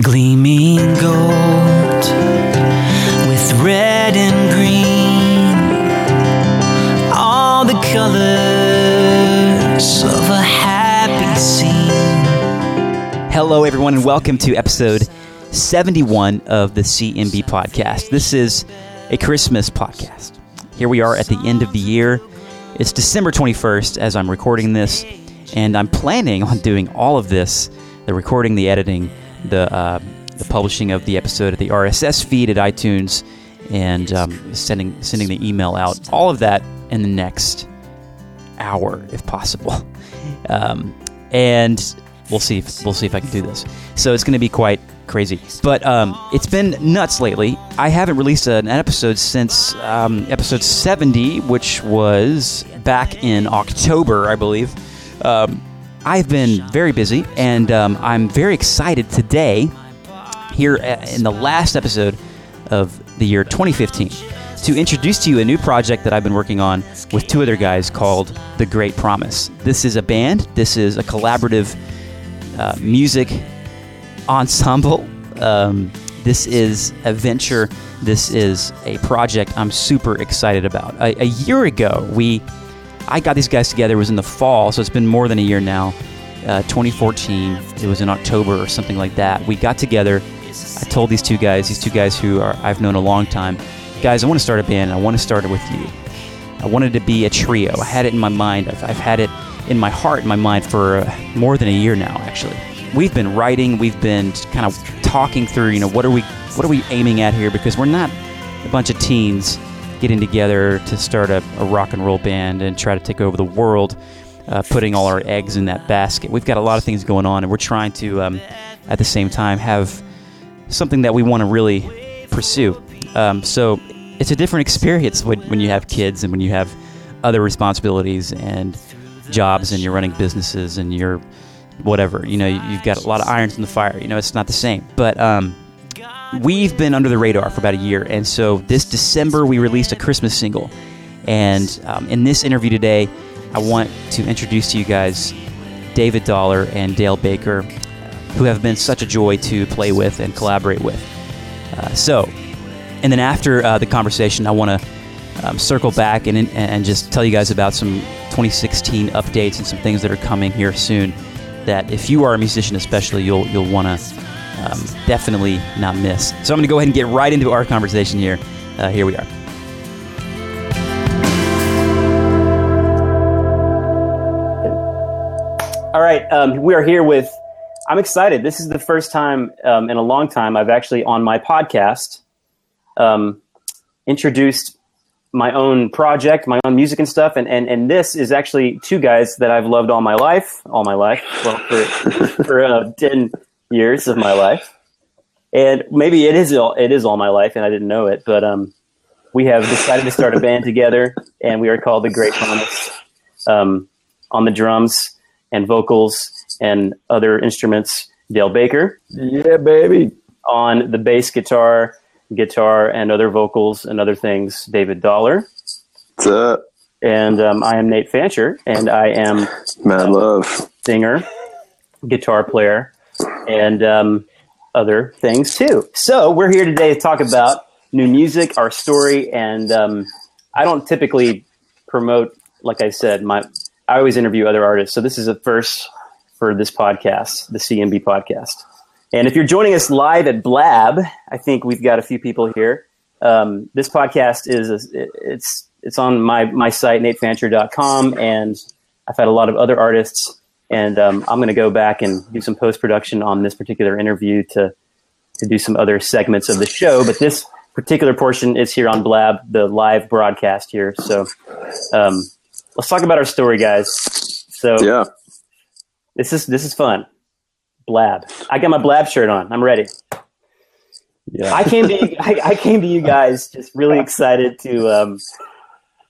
Gleaming gold with red and green, all the colors of a happy scene. Hello, everyone, and welcome to episode 71 of the CMB podcast. This is a Christmas podcast. Here we are at the end of the year. It's December 21st as I'm recording this, and I'm planning on doing all of this the recording, the editing, the, uh, the publishing of the episode at the RSS feed at iTunes, and um, sending, sending the email out. All of that in the next hour, if possible. Um, and we'll see. If, we'll see if I can do this. So it's going to be quite crazy. But um, it's been nuts lately. I haven't released an episode since um, episode 70, which was back in October, I believe. Um, I've been very busy, and um, I'm very excited today, here in the last episode of the year 2015, to introduce to you a new project that I've been working on with two other guys called The Great Promise. This is a band, this is a collaborative uh, music ensemble. Um, this is a venture. This is a project I'm super excited about. A, a, year ago, we I got these guys together. It was in the fall, so it's been more than a year now. Uh, 2014. It was in October or something like that. We got together. I told these two guys, these two guys who are I've known a long time, guys, I want to start a band. I want to start it with you. I wanted to be a trio. I had it in my mind. I've, I've had it in my heart, in my mind for uh, more than a year now, actually we've been writing, we've been kind of talking through, you know, what are we what are we aiming at here? Because we're not a bunch of teens getting together to start a, a rock and roll band and try to take over the world, uh, putting all our eggs in that basket. We've got a lot of things going on, and we're trying to, um, at the same time, have something that we want to really pursue. Um, so it's a different experience when, when you have kids and when you have other responsibilities and jobs and you're running businesses and you're whatever. You know, you've got a lot of irons in the fire. You know, it's not the same. But um, we've been under the radar for about a year, and so this December we released a Christmas single. And um, in this interview today, I want to introduce to you guys David Dollar and Dale Baker, who have been such a joy to play with and collaborate with. Uh, so, and then after uh, the conversation, I want to um, circle back and, and just tell you guys about some 2016 updates and some things that are coming here soon that if you are a musician, especially, you'll you'll want to um, definitely not miss. So I'm going to go ahead and get right into our conversation here. Uh, here we are. All right, um, we are here with. I'm excited. This is the first time um, in a long time I've actually on my podcast um, introduced my own project, my own music and stuff. And, and, and this is actually two guys that I've loved all my life, all my life, well, for, for uh, 10 years of my life. And maybe it is all, it is all my life and I didn't know it, but, um, we have decided to start a band together and we are called the Great Promise, um, on the drums and vocals and other instruments, Dale Baker. Yeah, baby. On the bass guitar, guitar and other vocals and other things, David Dollar. What's up? And um, I am Nate Fancher, and I am Mad Love singer, guitar player, and um, other things too. So we're here today to talk about new music, our story, and um, I don't typically promote, like I said, my I always interview other artists. So this is a first for this podcast, the CMB podcast. And if you're joining us live at Blab, I think we've got a few people here. Um, this podcast is it's it's on my my site natefancher.com, and I've had a lot of other artists, and um, I'm going to go back and do some post production on this particular interview to to do some other segments of the show. But this particular portion is here on Blab, the live broadcast here. So um, let's talk about our story, guys. So yeah, this is this is fun. Blab. I got my Blab shirt on. I'm ready. Yeah. I came to you, I, I, came to you guys just really excited to um,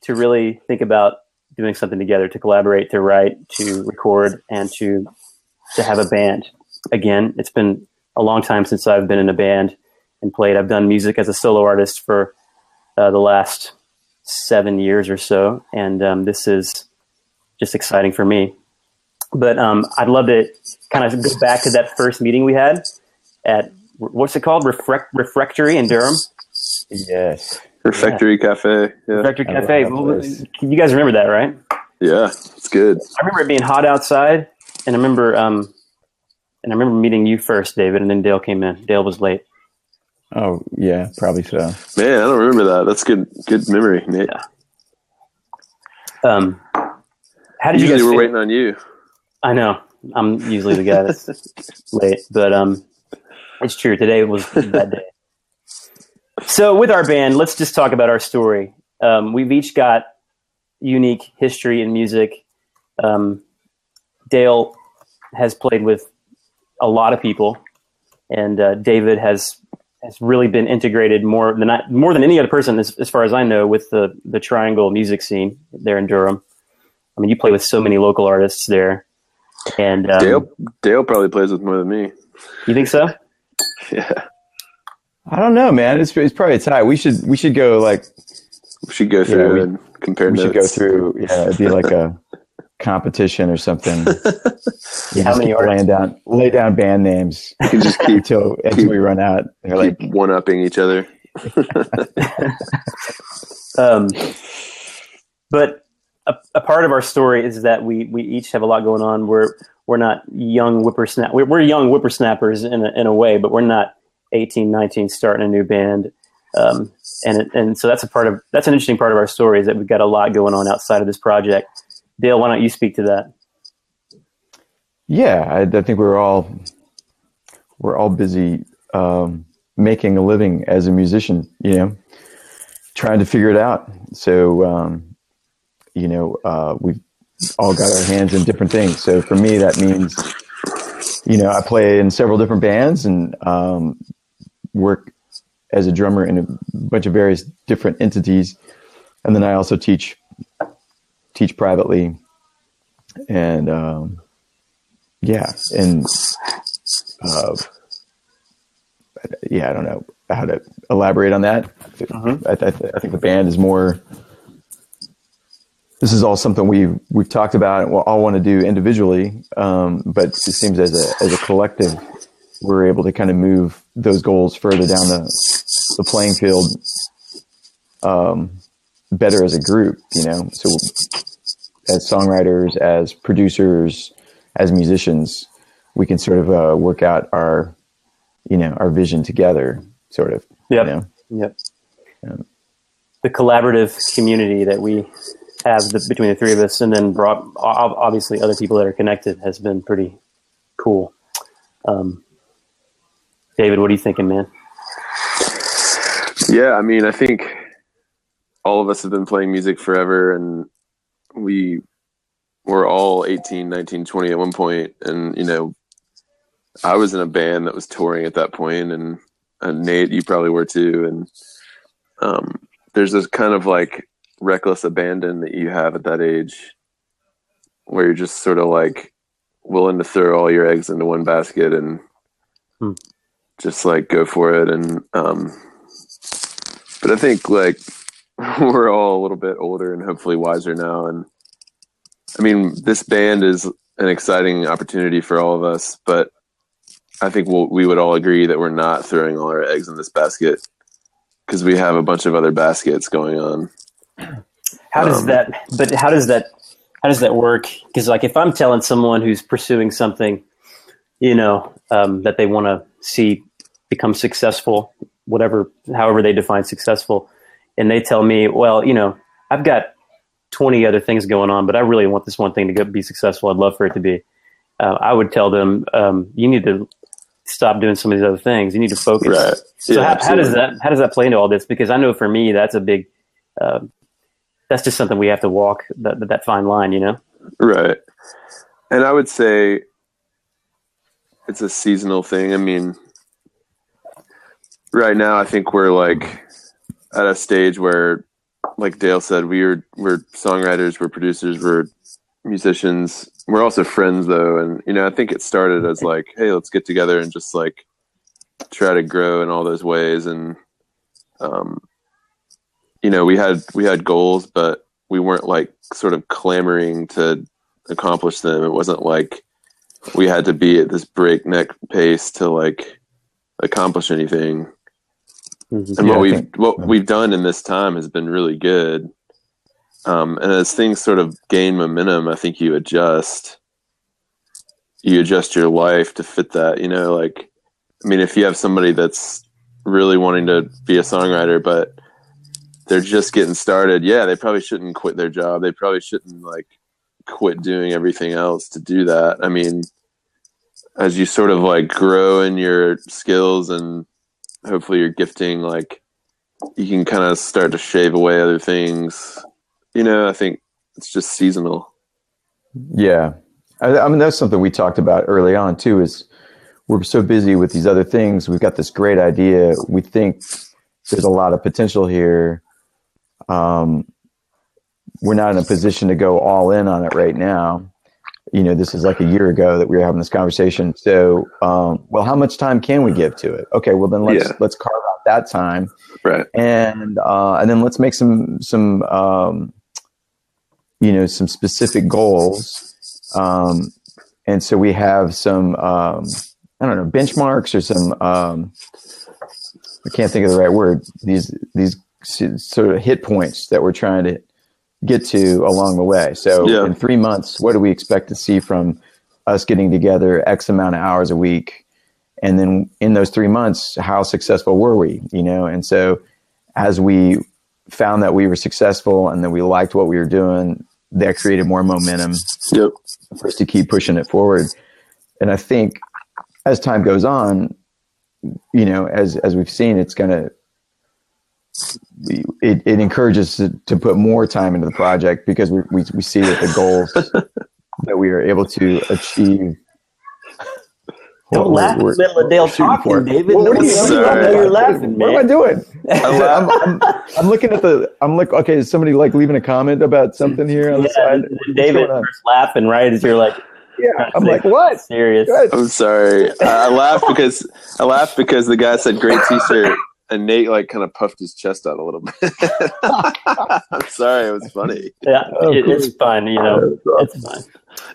to really think about doing something together, to collaborate, to write, to record, and to to have a band. Again, it's been a long time since I've been in a band and played. I've done music as a solo artist for uh, the last seven years or so, and um, this is just exciting for me. But um, I'd love to kind of go back to that first meeting we had at what's it called? Refrect, Refractory in Durham. Yes. Refectory Cafe. Yeah. Refractory Cafe. that place. You guys remember that, right? Yeah, it's good. I remember it being hot outside, and I remember um, and I remember meeting you first, David, and then Dale came in. Dale was late. Oh yeah, probably so. Man, I don't remember that. That's good good memory, Nate. Um, how did you Usually guys? we're feel- waiting on you. I know. I'm usually the guy that's late, but um, it's true. Today was that day. So with our band, let's just talk about our story. Um, we've each got unique history in music. Um, Dale has played with a lot of people, and uh, David has has really been integrated more than I, more than any other person, as, as far as I know, with the the Triangle music scene there in Durham. I mean, you play with so many local artists there, and um, Dale Dale probably plays with more than me. You think so? Yeah. I don't know, man. It's it's probably tight. We should we should go like We should go through we- and compare we notes. should go through. Yeah, it'd be like a competition or something. You How many keep laying down lay down band names We can just keep until until we run out. They're like, one upping each other. Um, but a, a part of our story is that we we each have a lot going on. We're we're not young whippersnap. We're, we're young whippersnappers in a, in a way, but we're not 18, 19 starting a new band. Um, and it, and so that's a part of that's an interesting part of our story is that we've got a lot going on outside of this project. Dale, why don't you speak to that? yeah, I, I think we're all we're all busy um, making a living as a musician. You know, trying to figure it out. So um, you know, uh, we've all got our hands in different things. So for me, that means you know I play in several different bands and um, work as a drummer in a bunch of various different entities, and then I also teach teach privately, and um, yeah, and uh, yeah, I don't know how to elaborate on that. I, I, I think the band is more. This is all something we have we've talked about and we all want to do individually, um, but it seems as a as a collective, we're able to kind of move those goals further down the the playing field um, better as a group. You know, so as songwriters, as producers, as musicians, we can sort of uh, work out our, you know, our vision together, sort of. Yep. You know? Yep. Um, the collaborative community that we have the, between the three of us, and then brought obviously other people that are connected, has been pretty cool. Um, David, what are you thinking, man? Yeah, I mean, I think all of us have been playing music forever and we were all 18, 19, 20 at one point and you know, I was in a band that was touring at that point and, and Nate, you probably were too and um there's this kind of like reckless abandon that you have at that age where you're just sort of like willing to throw all your eggs into one basket and Hmm. Just like go for it and um but I think like we're all a little bit older and hopefully wiser now. And I mean, this band is an exciting opportunity for all of us, but I think we'll, we would all agree that we're not throwing all our eggs in this basket because we have a bunch of other baskets going on. How does Um, that? But how does that? How does that work? Because like, if I'm telling someone who's pursuing something, you know, um, that they want to see become successful, whatever, however they define successful, and they tell me, well, you know, I've got 20 other things going on, but I really want this one thing to go, be successful. I'd love for it to be. Uh, I would tell them, um, you need to stop doing some of these other things. You need to focus. Right. So Yeah, how, how does that how does that play into all this? Because I know for me that's a big uh, that's just something we have to walk that that fine line, you know. Right. And I would say it's a seasonal thing. I mean, right now I think we're like at a stage where like Dale said, we're we're songwriters, we're producers, we're musicians. We're also friends though, and you know, I think it started as like, hey, let's get together and just like try to grow in all those ways and um you know, we had we had goals, but we weren't like sort of clamoring to accomplish them. It wasn't like we had to be at this breakneck pace to like accomplish anything. Mhm. And Yeah, what we've think- what we've done in this time has been really good. Um, and as things sort of gain momentum, I think you adjust. You adjust your life to fit that. You know, like I mean, if you have somebody that's really wanting to be a songwriter, but they're just getting started, yeah, they probably shouldn't quit their job. They probably shouldn't like quit doing everything else to do that. I mean, as you sort of like grow in your skills and hopefully your gifting, like you can kind of start to shave away other things. You know, I think it's just seasonal. Yeah, I, I mean that's something we talked about early on too. Is we're so busy with these other things. We've got this great idea. We think there's a lot of potential here. Um, we're not in a position to go all in on it right now. You know, this is like a year ago that we were having this conversation. So, um, well, how much time can we give to it? Okay, well then let's Yeah. let's carve out that time Right. and uh, and then let's make some some um, you know some specific goals um, and so we have some um, I don't know benchmarks or some um, I can't think of the right word these these sort of hit points that we're trying to get to along the way so Yeah. in three months what do we expect to see from us getting together x amount of hours a week and then in those three months how successful were we you know and so as we found that we were successful and that we liked what we were doing that created more momentum Yep. for us to keep pushing it forward and i think as time goes on you know as as we've seen it's going to it, it encourages to, to put more time into the project because we, we, we see that the goals that we are able to achieve Don't We're- laugh in we're- the middle of Dale talking, for. David. Well, what are you, one- what are you Sorry. laughing I know you're at? laughing, What am I doing? I'm, I'm, I'm looking at the. I'm like, okay, is somebody like leaving a comment about something here on the Yeah, side? and David starts laughing right as you're like Yeah, I'm like, what? serious. Good. I'm sorry. I I laughed because I laughed because the guy said great t-shirt and Nate like kind of puffed his chest out a little bit. I'm sorry. It was funny. Yeah, Oh, it- cool. it's fun. You know, it's fun.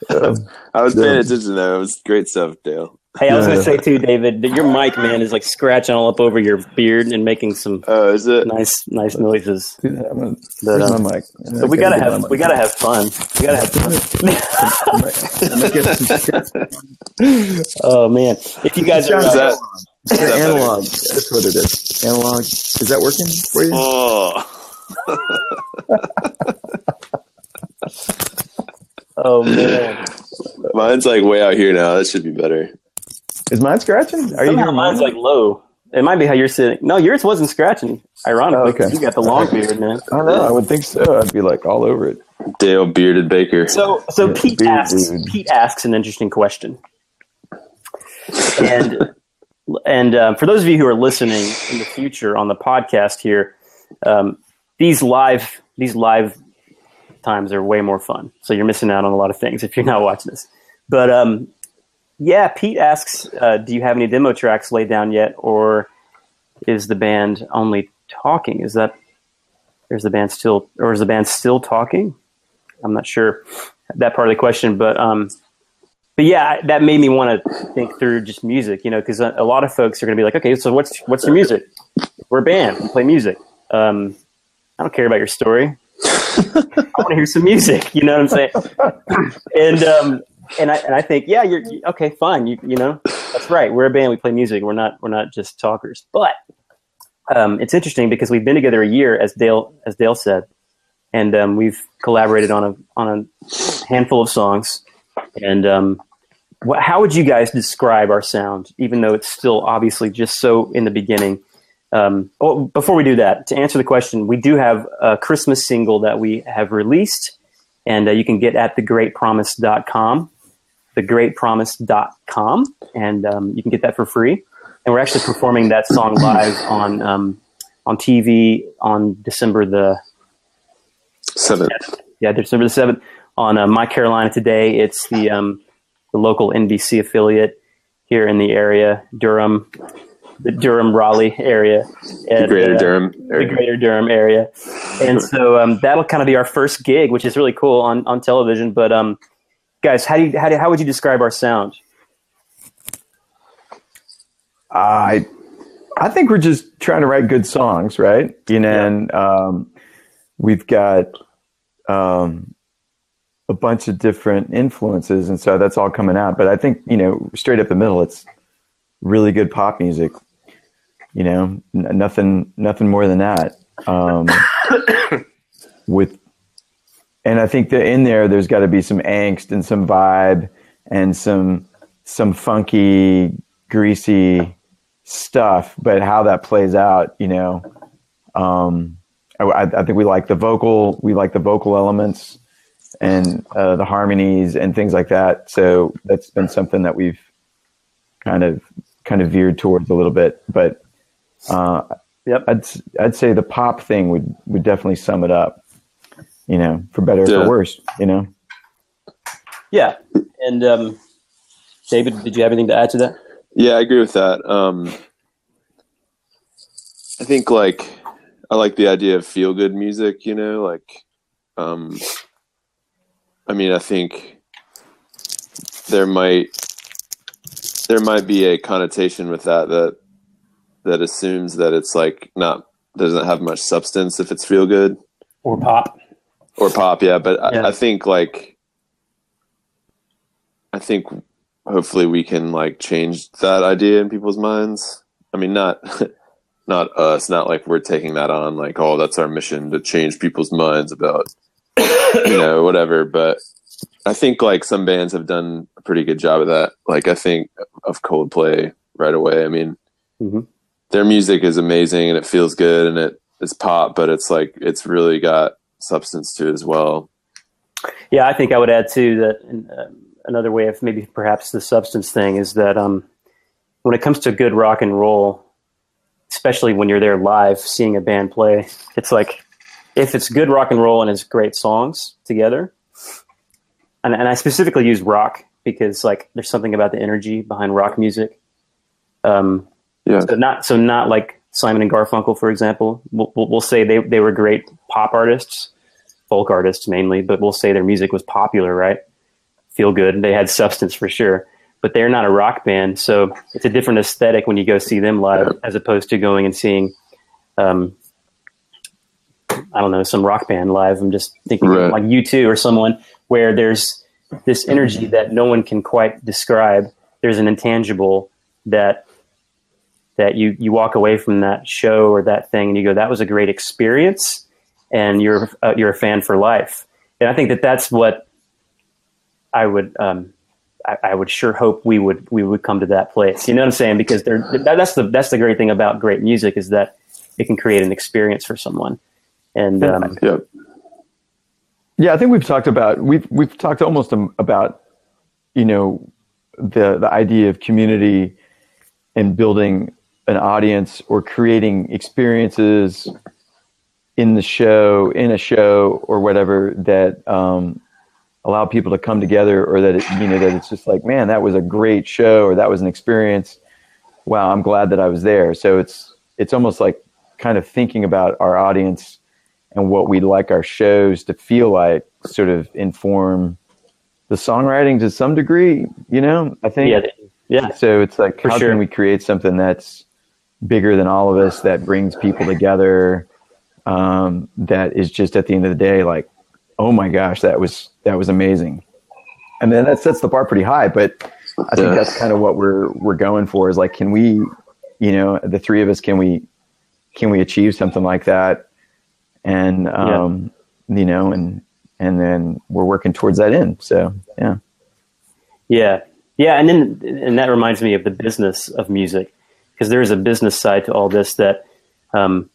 Um, I was paying Yeah. attention though. It was great stuff, Dale. Hey, I was Yeah. gonna say too, David, that your mic man is like scratching all up over your beard and making some Oh, is it? nice, nice noises. I'm gonna- But, where's um, my mic? But we gotta have, we gotta have fun. We gotta have fun. oh man, if you guys are, Is that? It's your analog. That's what it is. Analog. Is that working for you? Oh, oh man, mine's like way out here now. That should be better. Is mine scratching? Are you somehow hearing mine's mine? like low. It might be how you're sitting. No, yours wasn't scratching. Ironically, Oh, okay. you got the long beard, man. I don't know. I would think so. I'd be like all over it. Dale bearded Baker. So, so Yeah, Pete asks. dude. Pete asks an interesting question, and and um, for those of you who are listening in the future on the podcast here, um, these live these live times are way more fun. So you're missing out on a lot of things if you're not watching this. But um, yeah, Pete asks, uh, do you have any demo tracks laid down yet, or is the band only talking? Is that is the band still or is the band still talking? I'm not sure that part of the question, but um, but yeah, that made me want to think through just music, you know, because a, a lot of folks are going to be like, okay, so what's what's your music? We're a band, we play music. Um, I don't care about your story. I want to hear some music. You know what I'm saying? and um, and I and I think, yeah, you're okay, fine. You you know, that's right. We're a band. We play music. We're not we're not just talkers. But um, it's interesting because we've been together a year, as Dale as Dale said, and um, we've collaborated on a on a handful of songs. And um, how would you guys describe our sound, even though it's still obviously just so in the beginning? Um, oh, before we do that, to answer the question, we do have a Christmas single that we have released, and uh, you can get at thegreatpromise.com, thegreatpromise.com, and um, you can get that for free. And we're actually performing that song live on um, on TV on December the seventh. yeah, December the seventh on uh, My Carolina Today. It's the um, the local NBC affiliate here in the area, Durham, the Durham Raleigh area, and, Greater uh, Durham. the Greater Durham area, and so um, that'll kind of be our first gig, which is really cool on on television. But um, guys, how do you how, do, how would you describe our sound? I I think we're just trying to write good songs, right? You know, Yeah. and um, we've got um, a bunch of different influences, and so that's all coming out. But I think you know, straight up the middle, it's really good pop music. You know, n- nothing nothing more than that. Um, with and I think that in there, there's got to be some angst and some vibe and some some funky, greasy stuff. But how that plays out, you know, um, I, I think we like the vocal, we like the vocal elements and uh, the harmonies and things like that. So that's been something that we've kind of kind of veered towards a little bit. But uh, Yep. I'd I'd say the pop thing would would definitely sum it up. You know, for better or for worse. You know. Yeah. And um, David, did you have anything to add to that? Yeah, I agree with that. Um, I think like I like the idea of feel good music. You know, like um, I mean, I think there might there might be a connotation with that that that assumes that it's like not doesn't have much substance if it's feel good Or pop? or pop yeah but Yeah. I, I think like i think hopefully we can like change that idea in people's minds i mean not not us not like we're taking that on like oh that's our mission to change people's minds about you know whatever but i think like some bands have done a pretty good job of that. Like i think of coldplay right away. I mean Mhm. their music is amazing and it feels good and it it's pop but it's like it's really got substance to it as well. Yeah, I think I would add too that um, another way of maybe perhaps the substance thing is that um, when it comes to good rock and roll, especially when you're there live seeing a band play, it's like if it's good rock and roll and it's great songs together, and, and I specifically use rock because like there's something about the energy behind rock music. Um, yeah so not so not like Simon and Garfunkel, for example. We'll, we'll, say they they were great pop artists, folk artists mainly, but we'll say their music was popular, right? Feel good. They had substance for sure, but they're not a rock band, so it's a different aesthetic when you go see them live as opposed to going and seeing, um, I don't know, some rock band live. I'm just thinking Right. like U two or someone where there's this energy that no one can quite describe. There's an intangible that that you you walk away from that show or that thing and you go that was a great experience and you're uh, you're a fan for life and I think that that's what I would um, I, I would sure hope we would we would come to that place you know what I'm saying because they're, that, that's the that's the great thing about great music is that it can create an experience for someone and um, yeah Yeah, I think we've talked about we've we've talked almost um, about you know the the idea of community and building an audience or creating experiences in the show in a show or whatever that um, allow people to come together or that it, you know that it's just like man that was a great show or that was an experience. Wow i'm glad that i was there. So it's it's almost like kind of thinking about our audience and what we'd like our shows to feel like sort of inform the songwriting to some degree you know i think. Yeah yeah. So it's like For how sure. can we create something that's bigger than all of us that brings people together um, that is just at the end of the day like oh my gosh that was that was amazing. And then that sets the bar pretty high but i think that's kind of what we're we're going for is like can we you know the three of us can we can we achieve something like that and um you know and and then we're working towards that end so yeah Yeah, yeah, and then and that reminds me of the business of music because there is a business side to all this that um,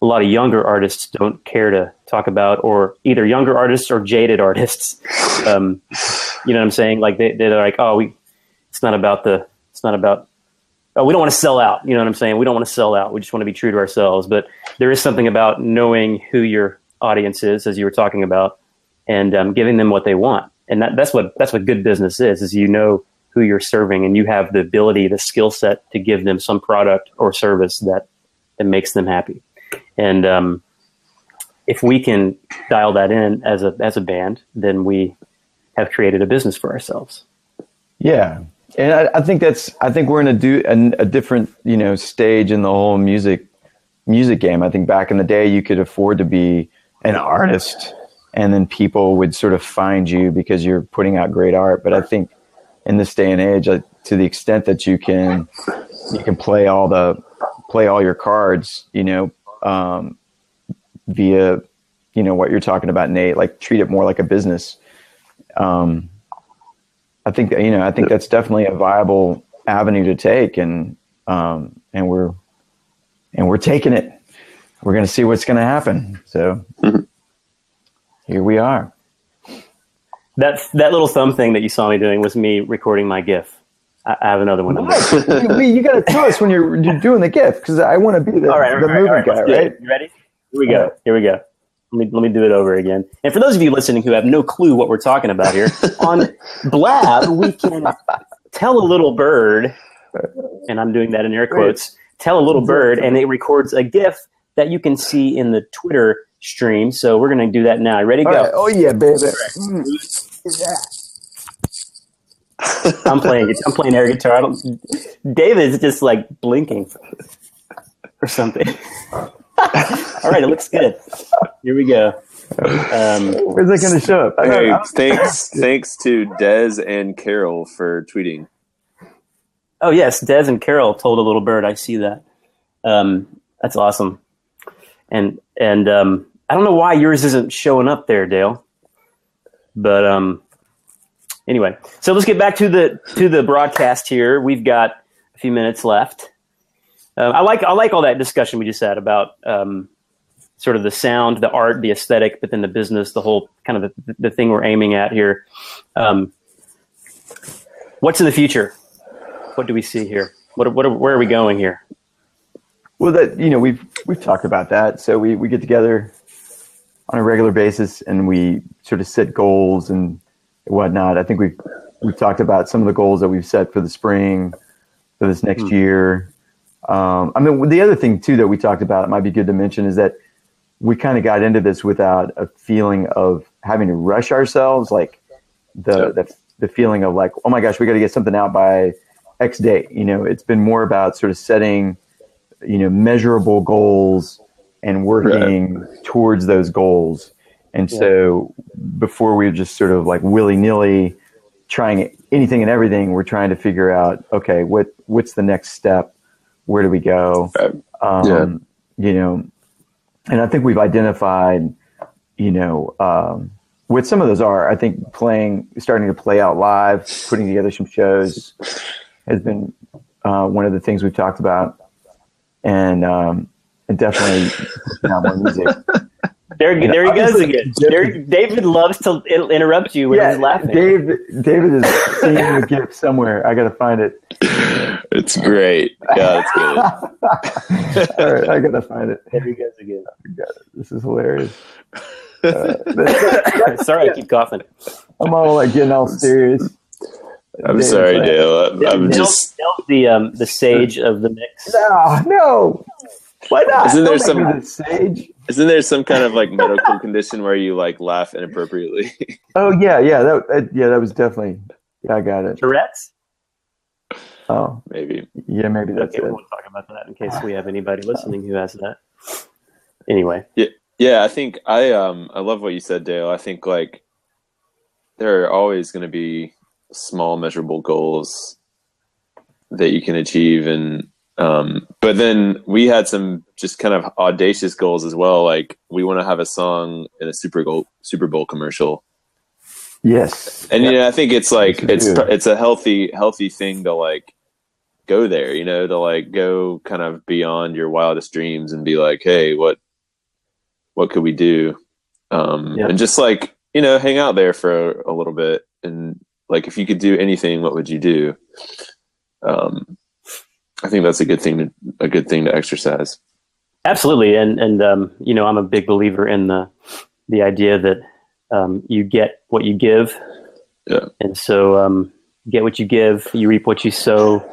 a lot of younger artists don't care to talk about, or either younger artists or jaded artists. Um, you know what I'm saying? Like they, they're like, oh, we, it's not about the, it's not about. Oh, we don't want to sell out. You know what I'm saying? We don't want to sell out. We just want to be true to ourselves. But there is something about knowing who your audience is, as you were talking about, and um, giving them what they want. And that, that's what that's what good business is. Is you know who you're serving, and you have the ability, the skill set to give them some product or service that that makes them happy. And um, if we can dial that in as a as a band, then we have created a business for ourselves. Yeah, and I, I think that's I think we're in a do a, a different you know stage in the whole music music game. I think back in the day you could afford to be an artist, and then people would sort of find you because you're putting out great art. But I think in this day and age, uh, to the extent that you can you can play all the play all your cards, you know, um, via you know what you're talking about, Nate. Like treat it more like a business. Um, I think you know I think that's definitely a viable avenue to take, and um, and we're and we're taking it. We're going to see what's going to happen. So here we are. That that little thumb thing that you saw me doing was me recording my GIF. I, I have another one. I'm you, you got to tell us when you're you're doing the GIF because I want to be the, All right, the all right, movie all right, guy, let's do it. right? You ready? Here we go. Here we go. Let me let me do it over again. And for those of you listening who have no clue what we're talking about here, on Blab we can tell a little bird, and I'm doing that in air quotes. Tell a little bird, and it records a GIF that you can see in the Twitter stream. So we're going to do that now. Ready? All Go. right. Oh yeah, baby. Mm. I'm playing. I'm playing air guitar. I don't, David's just like blinking or something. All right, it looks good. Here we go. Um, Where's it going to show up? I Hey, thanks thanks to Dez and Carol for tweeting. oh yes, Dez and Carol told a little bird. I see that. Um, that's awesome. And and um, I don't know why yours isn't showing up there, Dale. But um, anyway, so let's get back to the to the broadcast here. We've got a few minutes left. Uh, I like I like all that discussion we just had about um, sort of the sound, the art, the aesthetic, but then the business, the whole kind of the, the thing we're aiming at here. Um, what's in the future? What do we see here? What, what where are we going here? Well, that you know we've we've talked about that. So we we get together on a regular basis and we sort of set goals and whatnot. I think we've we've talked about some of the goals that we've set for the spring for this next year. Um, I mean, the other thing too that we talked about, it might be good to mention, is that we kind of got into this without a feeling of having to rush ourselves, like the the, the feeling of like, oh my gosh, we got to get something out by X date. You know, it's been more about sort of setting, you know, measurable goals and working towards those goals. And so before we were just sort of like willy nilly trying anything and everything, we're trying to figure out, okay, what, what's the next step? Where do we go? Right. Um, You know, and I think we've identified, you know, um, what some of those are. I think playing, starting to play out live, putting together some shows has been uh, one of the things we've talked about, and um, and definitely out more music. There, there he goes again. There, David loves to interrupt you when he's laughing. Dave, David is seeing the GIF somewhere. I got to find it. It's great. Yeah, it's good. All right, I got to find it. There he goes again. This is hilarious. Uh, Sorry, I keep coughing. I'm all like getting all serious. I'm David's sorry, like, Dale. I'm, I'm just. Dale's the um, the sage of the mix. No, no. Why not? Isn't there Don't some- sage? Isn't there some kind of like medical condition where you like laugh inappropriately? Oh yeah, yeah. That, that yeah, that was definitely. Yeah, I got it. Tourette's. Oh Maybe. yeah, maybe that's Okay, We won't talk about that in case we have anybody listening who has that. Anyway, Yeah, Yeah, I think I um I love what you said, Dale. I think like there are always going to be small measurable goals that you can achieve and um but then we had some just kind of audacious goals as well like we want to have a song in a Super Bowl Super Bowl commercial. Yes. And you know, I think it's like it's do. it's a healthy healthy thing to like go there, you know, to like go kind of beyond your wildest dreams and be like, hey, what what could we do? Um Yeah. and just like, you know, hang out there for a, a little bit and like if you could do anything, what would you do? Um I think that's a good thing to a good thing to exercise. absolutely, and and um, you know, I'm a big believer in the the idea that um, you get what you give, Yeah. and so um, get what you give, you reap what you sow,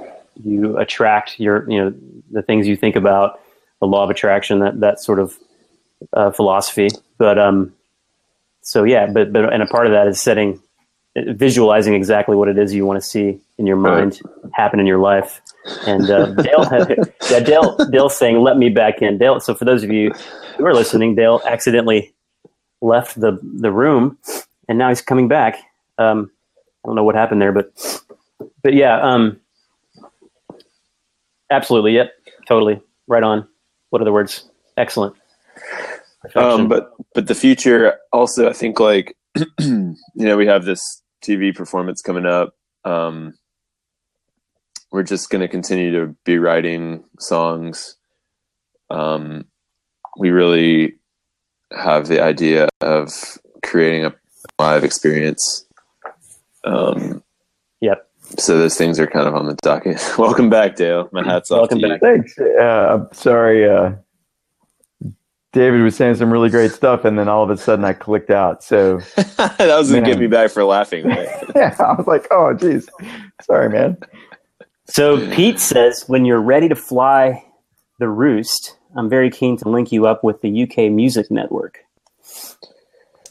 you attract your you know the things you think about, the law of attraction, that that sort of uh, philosophy. But um, so yeah, but but and a part of that is setting visualizing exactly what it is you want to see in your mind happen in your life. And uh, Dale, yeah, Dale, Dale's saying, "Let me back in." Dale. So for those of you who are listening, Dale accidentally left the the room, and now he's coming back. Um, I don't know what happened there, but but yeah, um, absolutely, yep, totally, right on. What are the words? Excellent. Um, but but the future also, I think, like you know, we have this TV performance coming up. Um, we're just going to continue to be writing songs. Um, we really have the idea of creating a live experience. Um, yep. so those things are kind of on the docket. Welcome back, Dale. My hat's off Welcome to you. back. Thanks. Uh, I'm sorry. Uh, David was saying some really great stuff, and then all of a sudden I clicked out. So that was going to get me back for laughing. Right? yeah, I was like, "Oh, geez, sorry, man." So Pete says, when you're ready to fly the roost, I'm very keen to link you up with the UK Music Network.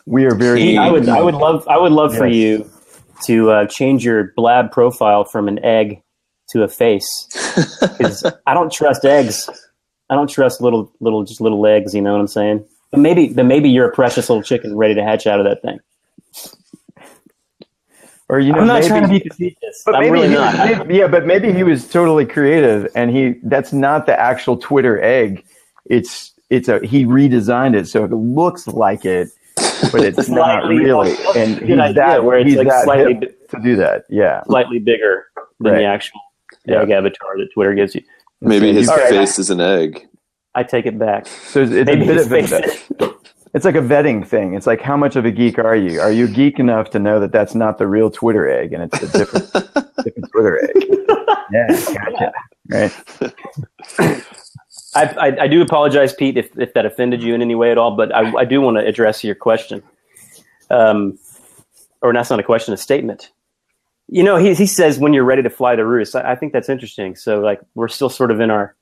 We are very. Pete, I would, I would love, I would love for you to uh, change your blab profile from an egg to a face. 'Cause I don't trust eggs. I don't trust little, little, just little legs. You know what I'm saying? But maybe, but maybe you're a precious little chicken ready to hatch out of that thing. Or you know, I'm not maybe, trying to be facetious. But I'm maybe really he, not. maybe- yeah, but maybe he was totally creative, and he that's not the actual Twitter egg. It's it's a he redesigned it so it looks like it, but it's not really. And good he's idea, that where it's he's like that slightly to do that. Yeah, slightly bigger than Right. the actual Yeah. egg avatar that Twitter gives you. Maybe his you've got- face is an egg. I take it back. So it's, it's a bit of a, it's like a vetting thing. It's like how much of a geek are you? Are you geek enough to know that that's not the real Twitter egg and it's a different different Twitter egg? Yeah, gotcha. Right. I, I, I do apologize, Pete, if, if that offended you in any way at all, but I, I do want to address your question. Um, or that's not a question, a statement. You know, he, he says when you're ready to fly the roost. I, I think that's interesting. So, like, we're still sort of in our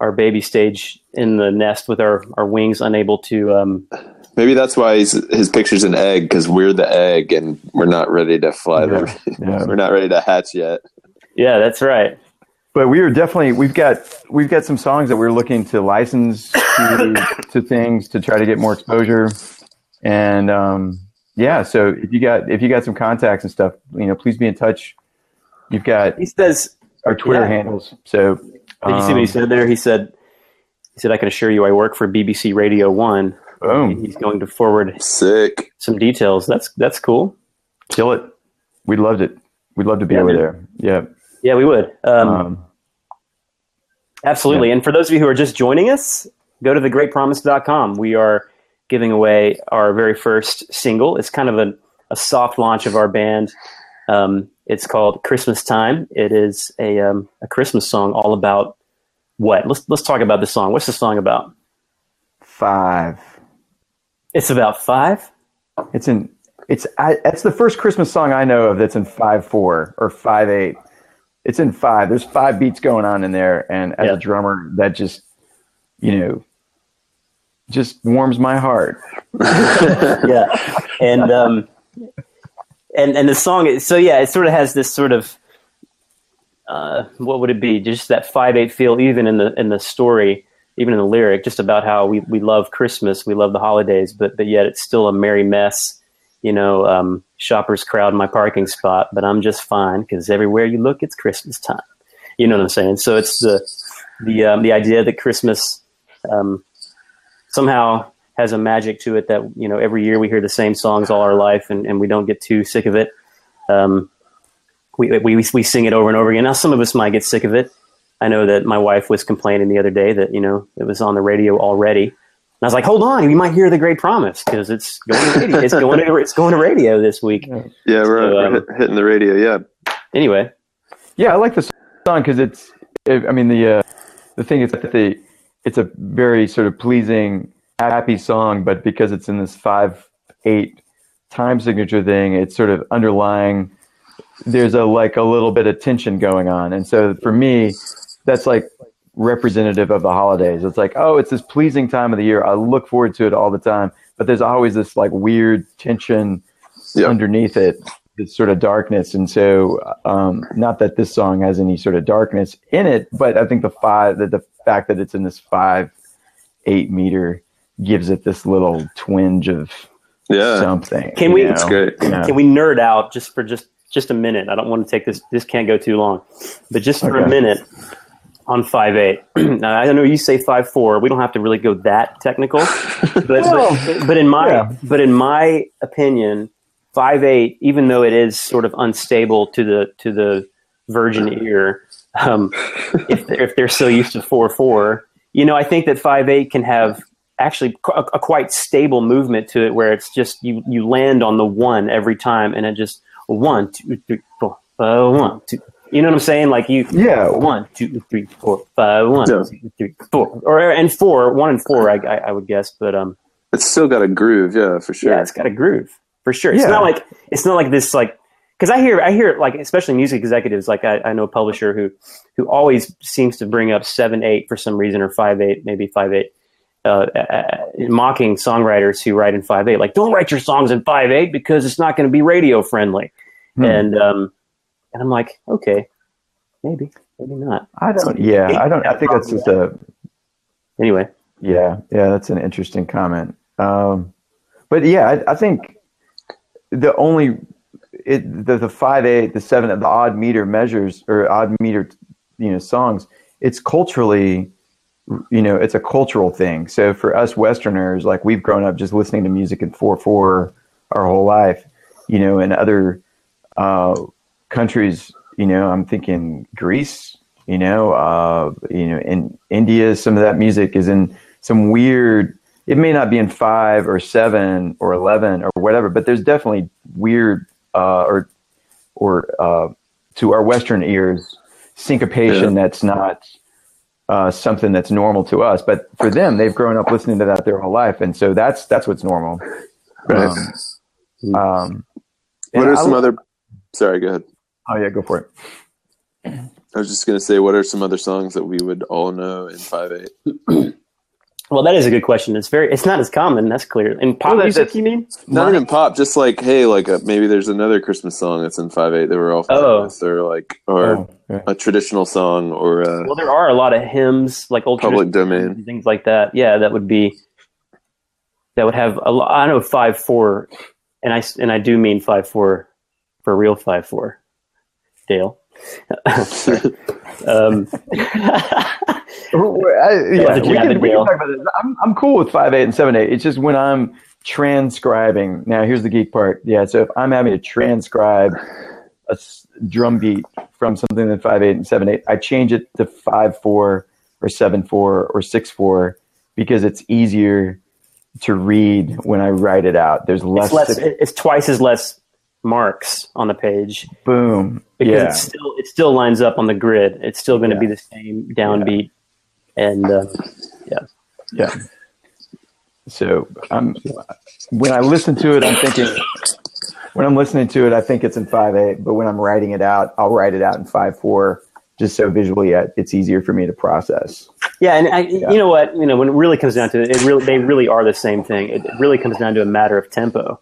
our baby stage in the nest with our, our wings unable to. Um, Maybe that's why he's, his picture's an egg because we're the egg and we're not ready to fly. Yeah, the- yeah. we're not ready to hatch yet. yeah, that's right. But we are definitely we've got we've got some songs that we're looking to license to, to things to try to get more exposure, and um, yeah. So if you got if you got some contacts and stuff, you know, please be in touch. You've got He says, our Twitter Yeah. handles. So Did you see what he um, said there? He said, he said, I can assure you I work for BBC Radio 1. Boom. He's going to forward Sick. some details. That's that's cool. kill it. We loved it. We'd love to be Yeah, over man. there. Yeah. Yeah, we would. Um, Um, absolutely. And for those of you who are just joining us, go to thegreatpromise.com. We are giving away our very first single. It's kind of a, a soft launch of our band. Um, it's called Christmas Time. It is a, um, a Christmas song all about what? Let's, let's talk about the song. What's the song about? five. It's about five. It's in. It's. I, it's the first Christmas song I know of that's in five four or five eight. It's in five. There's five beats going on in there, and as Yeah. a drummer, that just, you know, just warms my heart. yeah, and um, and and the song. is- So yeah, it sort of has this sort of uh, what would it be? Just that five eight feel, even in the in the story, even in the lyric, just about how we we love Christmas, we love the holidays, but but yet it's still a merry mess. You know, um, shoppers crowd my parking spot, but I'm just fine because everywhere you look, it's Christmas time. You know what I'm saying? So it's the the um, the idea that Christmas um, somehow has a magic to it that you know every year we hear the same songs all our life and, and we don't get too sick of it. Um, we, we we sing it over and over again. Now some of us might get sick of it. I know that my wife was complaining the other day that you know it was on the radio already. And I was like, "Hold on, you might hear the Great Promise because it's going to radio. It's going to it's going to radio this week." Yeah, we're, So, we're um, hitting the radio. Yeah. Anyway, Yeah, I like this song because it's. I mean the uh, the thing is that the it's a very sort of pleasing, happy song, but because it's in this five eight time signature thing, it's sort of underlying. There's a like a little bit of tension going on, and so for me, that's like representative of the holidays. It's like, oh, it's this pleasing time of the year. I look forward to it all the time, but there's always this like weird tension Yeah. underneath it this sort of darkness, and so um, not that this song has any sort of darkness in it, but I think the five that the fact that it's in this five eight meter gives it this little twinge of Yeah. something. Can we- know? That's great. Yeah. Can we nerd out just for just just a minute? I don't want to take this. This can't go too long, but just for a minute on five eight. now, I know you say five four. We don't have to really go that technical, but but, but in my yeah. but in my opinion, five eight, even though it is sort of unstable to the to the virgin ear, um, if they're, if they're so used to four four, you know, I think that five eight can have actually a, a quite stable movement to it, where it's just you you land on the one every time, and it just one two three four five one two. You know what I'm saying? Like you, Yeah. one two three four five one Yeah. two three four, or and four one and four, I, I, I would guess, but um, It's still got a groove, yeah, for sure. yeah, it's got a groove for sure. It's Yeah. not like it's not like this like because I hear I hear like especially music executives like I, I know a publisher who who always seems to bring up seven eight for some reason or five eight maybe five eight. Uh, uh, mocking songwriters who write in five eight, like don't write your songs in five eight because it's not going to be radio friendly, Hmm. and um, and I'm like, okay, maybe, maybe not. I don't. Yeah, I don't. I think that's just a. Anyway, Yeah, yeah, that's an interesting comment. Um, but yeah, I, I think the only it the, the five eight, the seven, the odd meter measures or odd meter, you know, songs. It's culturally, you know, it's a cultural thing. So for us Westerners, like we've grown up just listening to music in four four our whole life, you know, in other uh, countries, you know, I'm thinking Greece, you know, uh, you know, in India, some of that music is in some weird. It may not be in five or seven or eleven or whatever, but there's definitely weird uh, or or uh, to our Western ears syncopation Yeah. that's not uh, something that's normal to us. But for them, they've grown up listening to that their whole life, and so that's that's what's normal. Right. Um, um, what and are I some lo- other? Sorry, go ahead. Oh yeah, go for it. I was just gonna say, what are some other songs that we would all know in five eight? well, that is a good question. It's very, it's not as common. That's clear. In pop Well, music, you mean? Not even pop, just like hey, like a, maybe there's another Christmas song that's in five eight that we're all familiar Oh. or like or Oh, yeah. a traditional song, or uh, Well, there are a lot of hymns, like old Public domain. things like that. Yeah, that would be that would have a lot. I know five four, and I and I do mean five four for real five four. Dale. Um, I, yeah, we can, we can talk about this. I'm, I'm cool with five eight and seven eight. It's just when I'm transcribing. Now, here's the geek part. Yeah, so if I'm having to transcribe a s- drum beat from something in five eight and seven eight, I change it to five four or seven four or six four because it's easier to read when I write it out. There's less, it's less. It's twice as less marks on the page boom. because yeah, it's still it still lines up on the grid. It's still going to Yeah. be the same downbeat, and uh, Yeah. So I'm when I listen to it, I'm thinking when I'm listening to it, I think it's in five eight. But when I'm writing it out, I'll write it out in five four, just so visually uh, it's easier for me to process. Yeah, and I, you know what? You know, when it really comes down to it, it really they really are the same thing. It really comes down to a matter of tempo,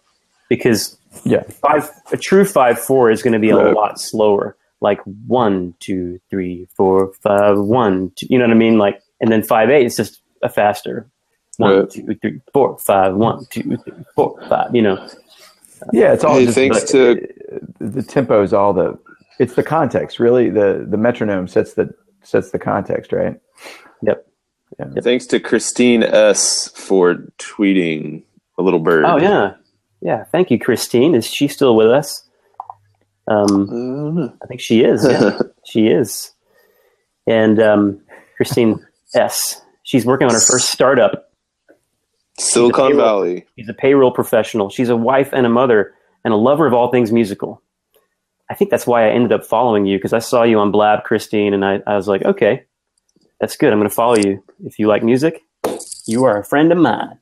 because Yeah, five a true five four is going to be a Right. lot slower. Like one, two, three, four, five, one. Two, you know what I mean? Like, and then five eight is just a faster. One, Right. two, three, four, five. One, two, three, four, five. You know. yeah. It's all Hey, just thanks the, to- uh, the tempo is all the it's the context really. The the metronome sets the sets the context, right? Yep. Thanks to Christine S for tweeting a little bird. Oh yeah, yeah. Thank you, Christine. Is she still with us? Um, I. I think she is. Yeah, she is. And um, Christine S. She's working on her first startup. Silicon payroll- Valley. She's a payroll professional. She's a wife and a mother and a lover of all things musical. I think that's why I ended up following you because I saw you on Blab, Christine, and I, I was like, okay, that's good. I'm going to follow you. If you like music, you are a friend of mine.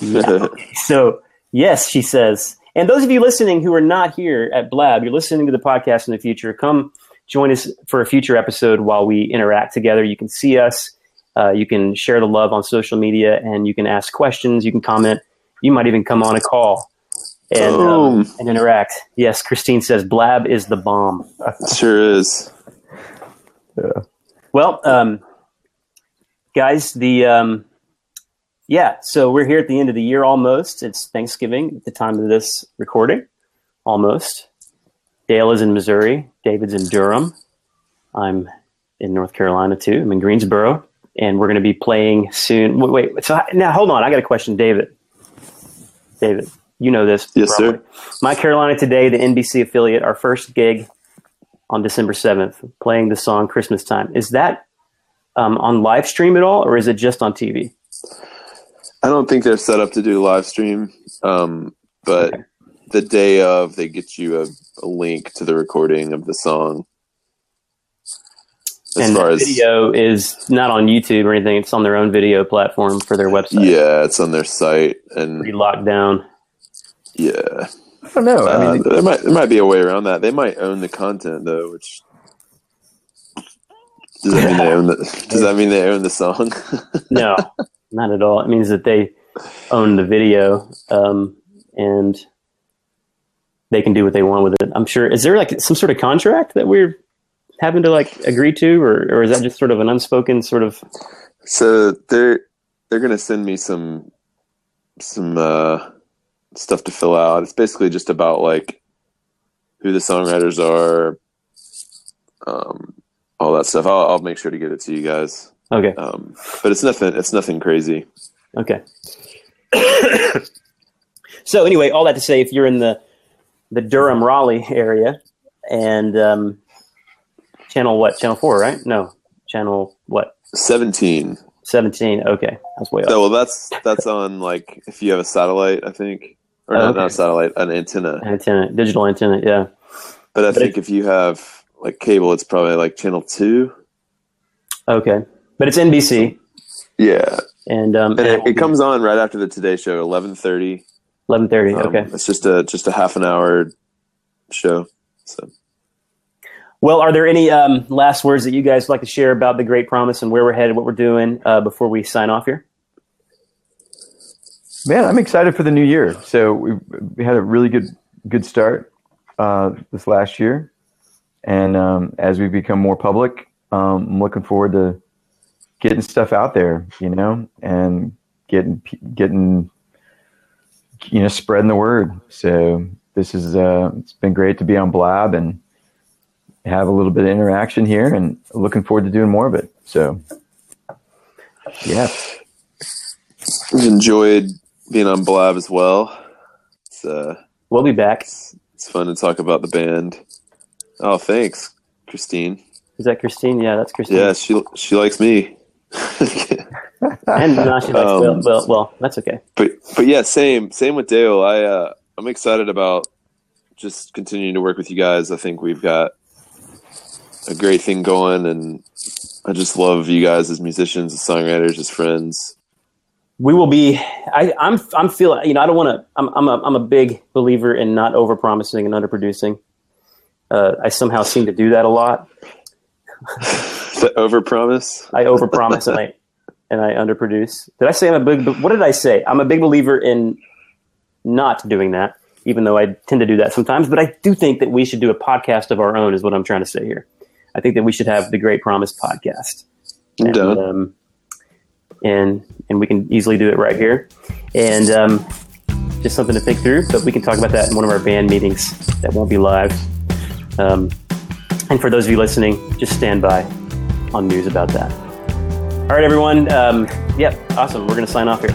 So, yes, she says. And those of you listening who are not here at Blab, you're listening to the podcast in the future, come join us for a future episode while we interact together. You can see us, uh, you can share the love on social media, and you can ask questions, you can comment. You might even come on a call and, um, and interact. Yes, Christine says Blab is the bomb. Sure is. Yeah. Well, um, guys, the um, yeah, so we're here at the end of the year almost. It's Thanksgiving at the time of this recording, almost. Dale is in Missouri. David's in Durham. I'm in North Carolina too. I'm in Greensboro, and we're going to be playing soon. Wait, wait. So now, hold on. I got a question, David. David, you know this. Yes, sir. My Carolina Today, the NBC affiliate, our first gig on December 7th, playing the song Christmas Time. Is that um, on live stream at all, or is it just on TV? I don't think they're set up to do live stream, um, but Okay. the day of, they get you a, a link to the recording of the song. As and far the as video is not on YouTube or anything. It's on their own video platform for their website. yeah, it's on their site, and Pretty locked down. yeah, I don't know. I Uh, mean, there might there might be a way around that. They might own the content though, which does that mean they own the Does that mean they own the song? No, not at all. It means that they own the video um, and they can do what they want with it. I'm sure. Is there like some sort of contract that we're having to like agree to, or, or is that just sort of an unspoken sort of? so they're they're gonna send me some some uh, stuff to fill out. It's basically just about like who the songwriters are, um, all that stuff. I'll, I'll make sure to get it to you guys. Okay. Um, but it's nothing. It's nothing crazy. Okay. so anyway, all that to say, if you're in the the Durham Raleigh area and um, channel what channel four, right? No, channel what Seventeen. seventeen. Okay, that's way So, off. well, that's that's on like if you have a satellite, I think, or Oh, not, okay. not a satellite, an antenna. Antenna, digital antenna. Yeah. But I But think if you have like cable, it's probably like channel two. Okay, but it's NBC, Yeah, and um, and it, it comes on right after the Today Show, eleven thirty. eleven thirty. Um, Okay. it's just a just a half an hour show. So Well, are there any um, last words that you guys would like to share about the Great Promise and where we're headed, what we're doing uh, before we sign off here? man, I'm excited for the new year. So we we had a really good good start uh, this last year, and um, as we become more public, um, I'm looking forward to getting stuff out there, you know, and getting getting you know spreading the word. So this is uh, it's been great to be on Blab and have a little bit of interaction here, and looking forward to doing more of it. So yeah. I've enjoyed being on Blab as well. It's uh, We'll be back. it's fun to talk about the band. Oh, thanks, Christine. Is that Christine? Yeah, that's Christine. Yeah, she she likes me. And no, likes Um, well, well, well, that's okay. but but yeah, same same with Dale. I uh, I'm excited about just continuing to work with you guys. I think we've got a great thing going, and I just love you guys as musicians, as songwriters, as friends. We will be. I, I'm. I'm feeling. You know, I don't want to. I'm. I'm a. I'm a big believer in not overpromising and underproducing. Uh, I somehow seem to do that a lot. The overpromise. I overpromise and I and I underproduce. Did I say I'm a big? What did I say? I'm a big believer in not doing that, even though I tend to do that sometimes. But I do think that we should do a podcast of our own. Is what I'm trying to say here. I think that we should have the Great Promise podcast. And, down. um, and and we can easily do it right here, and um, just something to think through. But we can talk about that in one of our band meetings that won't be live. Um, and for those of you listening, just stand by on news about that. All right, everyone. Um, yep, awesome. We're going to sign off here.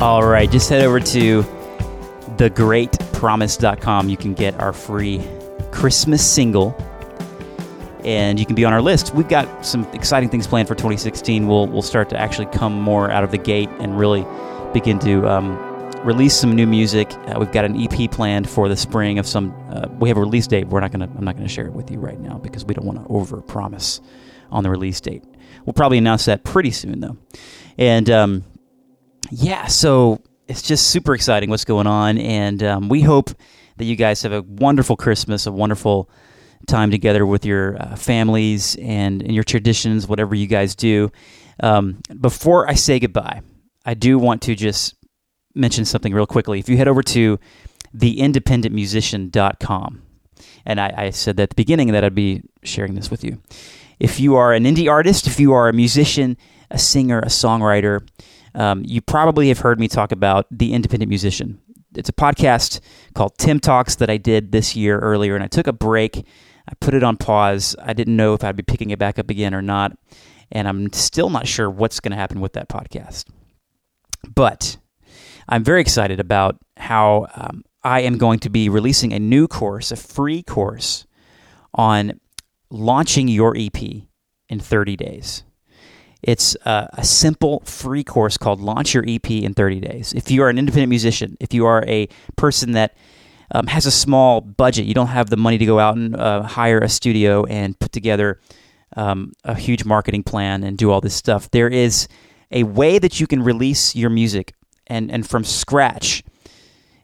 All right, just head over to thegreatpromise.com. You can get our free Christmas single and you can be on our list. We've got some exciting things planned for 2016. We'll we'll start to actually come more out of the gate and really begin to um, release some new music. Uh, we've got an EP planned for the spring of some. Uh, we have a release date. We're not gonna. I'm not gonna share it with you right now because we don't want to over promise on the release date. We'll probably announce that pretty soon though, and. Um, yeah, so it's just super exciting what's going on, and um, we hope that you guys have a wonderful Christmas, a wonderful time together with your uh, families and, and your traditions, whatever you guys do. Um, before I say goodbye, I do want to just mention something real quickly. If you head over to theindependentmusician.com, and I, I said that at the beginning that I'd be sharing this with you. If you are an indie artist, if you are a musician, a singer, a songwriter, um, you probably have heard me talk about The Independent Musician. It's a podcast called Tim Talks that I did this year earlier, and I took a break. I put it on pause. I didn't know if I'd be picking it back up again or not, and I'm still not sure what's going to happen with that podcast. But I'm very excited about how um, I am going to be releasing a new course, a free course on launching your EP in 30 days. It's a, a, simple free course called Launch Your EP in 30 Days. If you are an independent musician, if you are a person that um, has a small budget, you don't have the money to go out and uh, hire a studio and put together um, a huge marketing plan and do all this stuff, there is a way that you can release your music and, and from scratch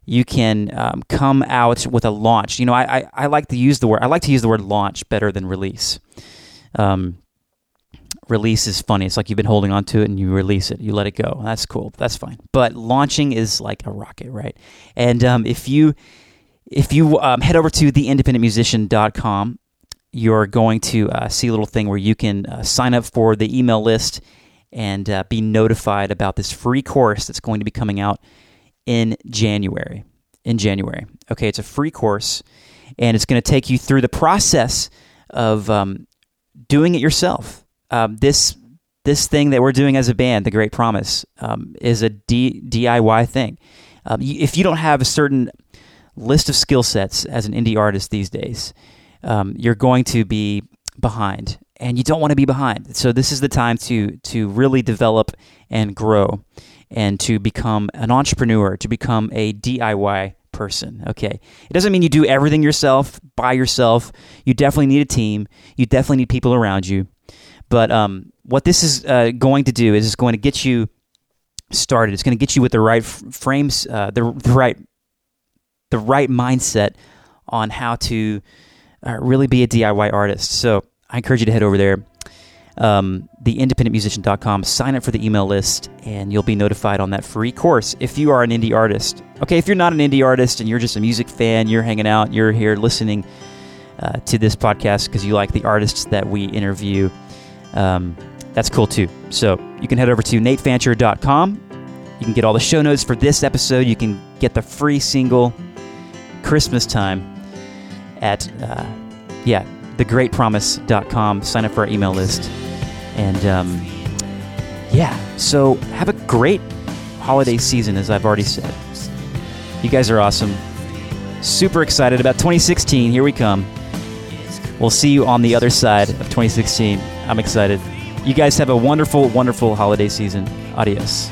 you can um, come out with a launch. You know, I, I, I, like to use the word I like to use the word launch better than release. Um, release is funny. It's like you've been holding on to it and you release it. You let it go. That's cool. That's fine. But launching is like a rocket, right? And um, if you if you um, head over to theindependentmusician.com, you're going to uh, see a little thing where you can uh, sign up for the email list and uh, be notified about this free course that's going to be coming out in January. In January. Okay, it's a free course, and it's going to take you through the process of um, doing it yourself. Um, this this thing that we're doing as a band, The Great Promise, um, is a D- DIY thing. Um, if you don't have a certain list of skill sets as an indie artist these days, um, you're going to be behind, and you don't want to be behind. So this is the time to to really develop and grow and to become an entrepreneur, to become a DIY person. Okay. It doesn't mean you do everything yourself by yourself. You definitely need a team. You definitely need people around you. But um, what this is uh, going to do is it's going to get you started. It's going to get you with the right frames, uh, the, the right the right mindset on how to uh, really be a DIY artist. So I encourage you to head over there um, theindependentmusician.com. Sign up for the email list, and you'll be notified on that free course if you are an indie artist. Okay, if you're not an indie artist and you're just a music fan, you're hanging out, you're here listening uh, to this podcast because you like the artists that we interview, um, that's cool too. So you can head over to natefancher.com. You can get all the show notes for this episode. You can get the free single Christmas Time at, uh, yeah, thegreatpromise.com. Sign up for our email list. And um, yeah, so have a great holiday season, as I've already said. You guys are awesome. Super excited about 2016. Here we come. We'll see you on the other side of 2016. I'm excited. You guys have a wonderful, wonderful holiday season. Adios.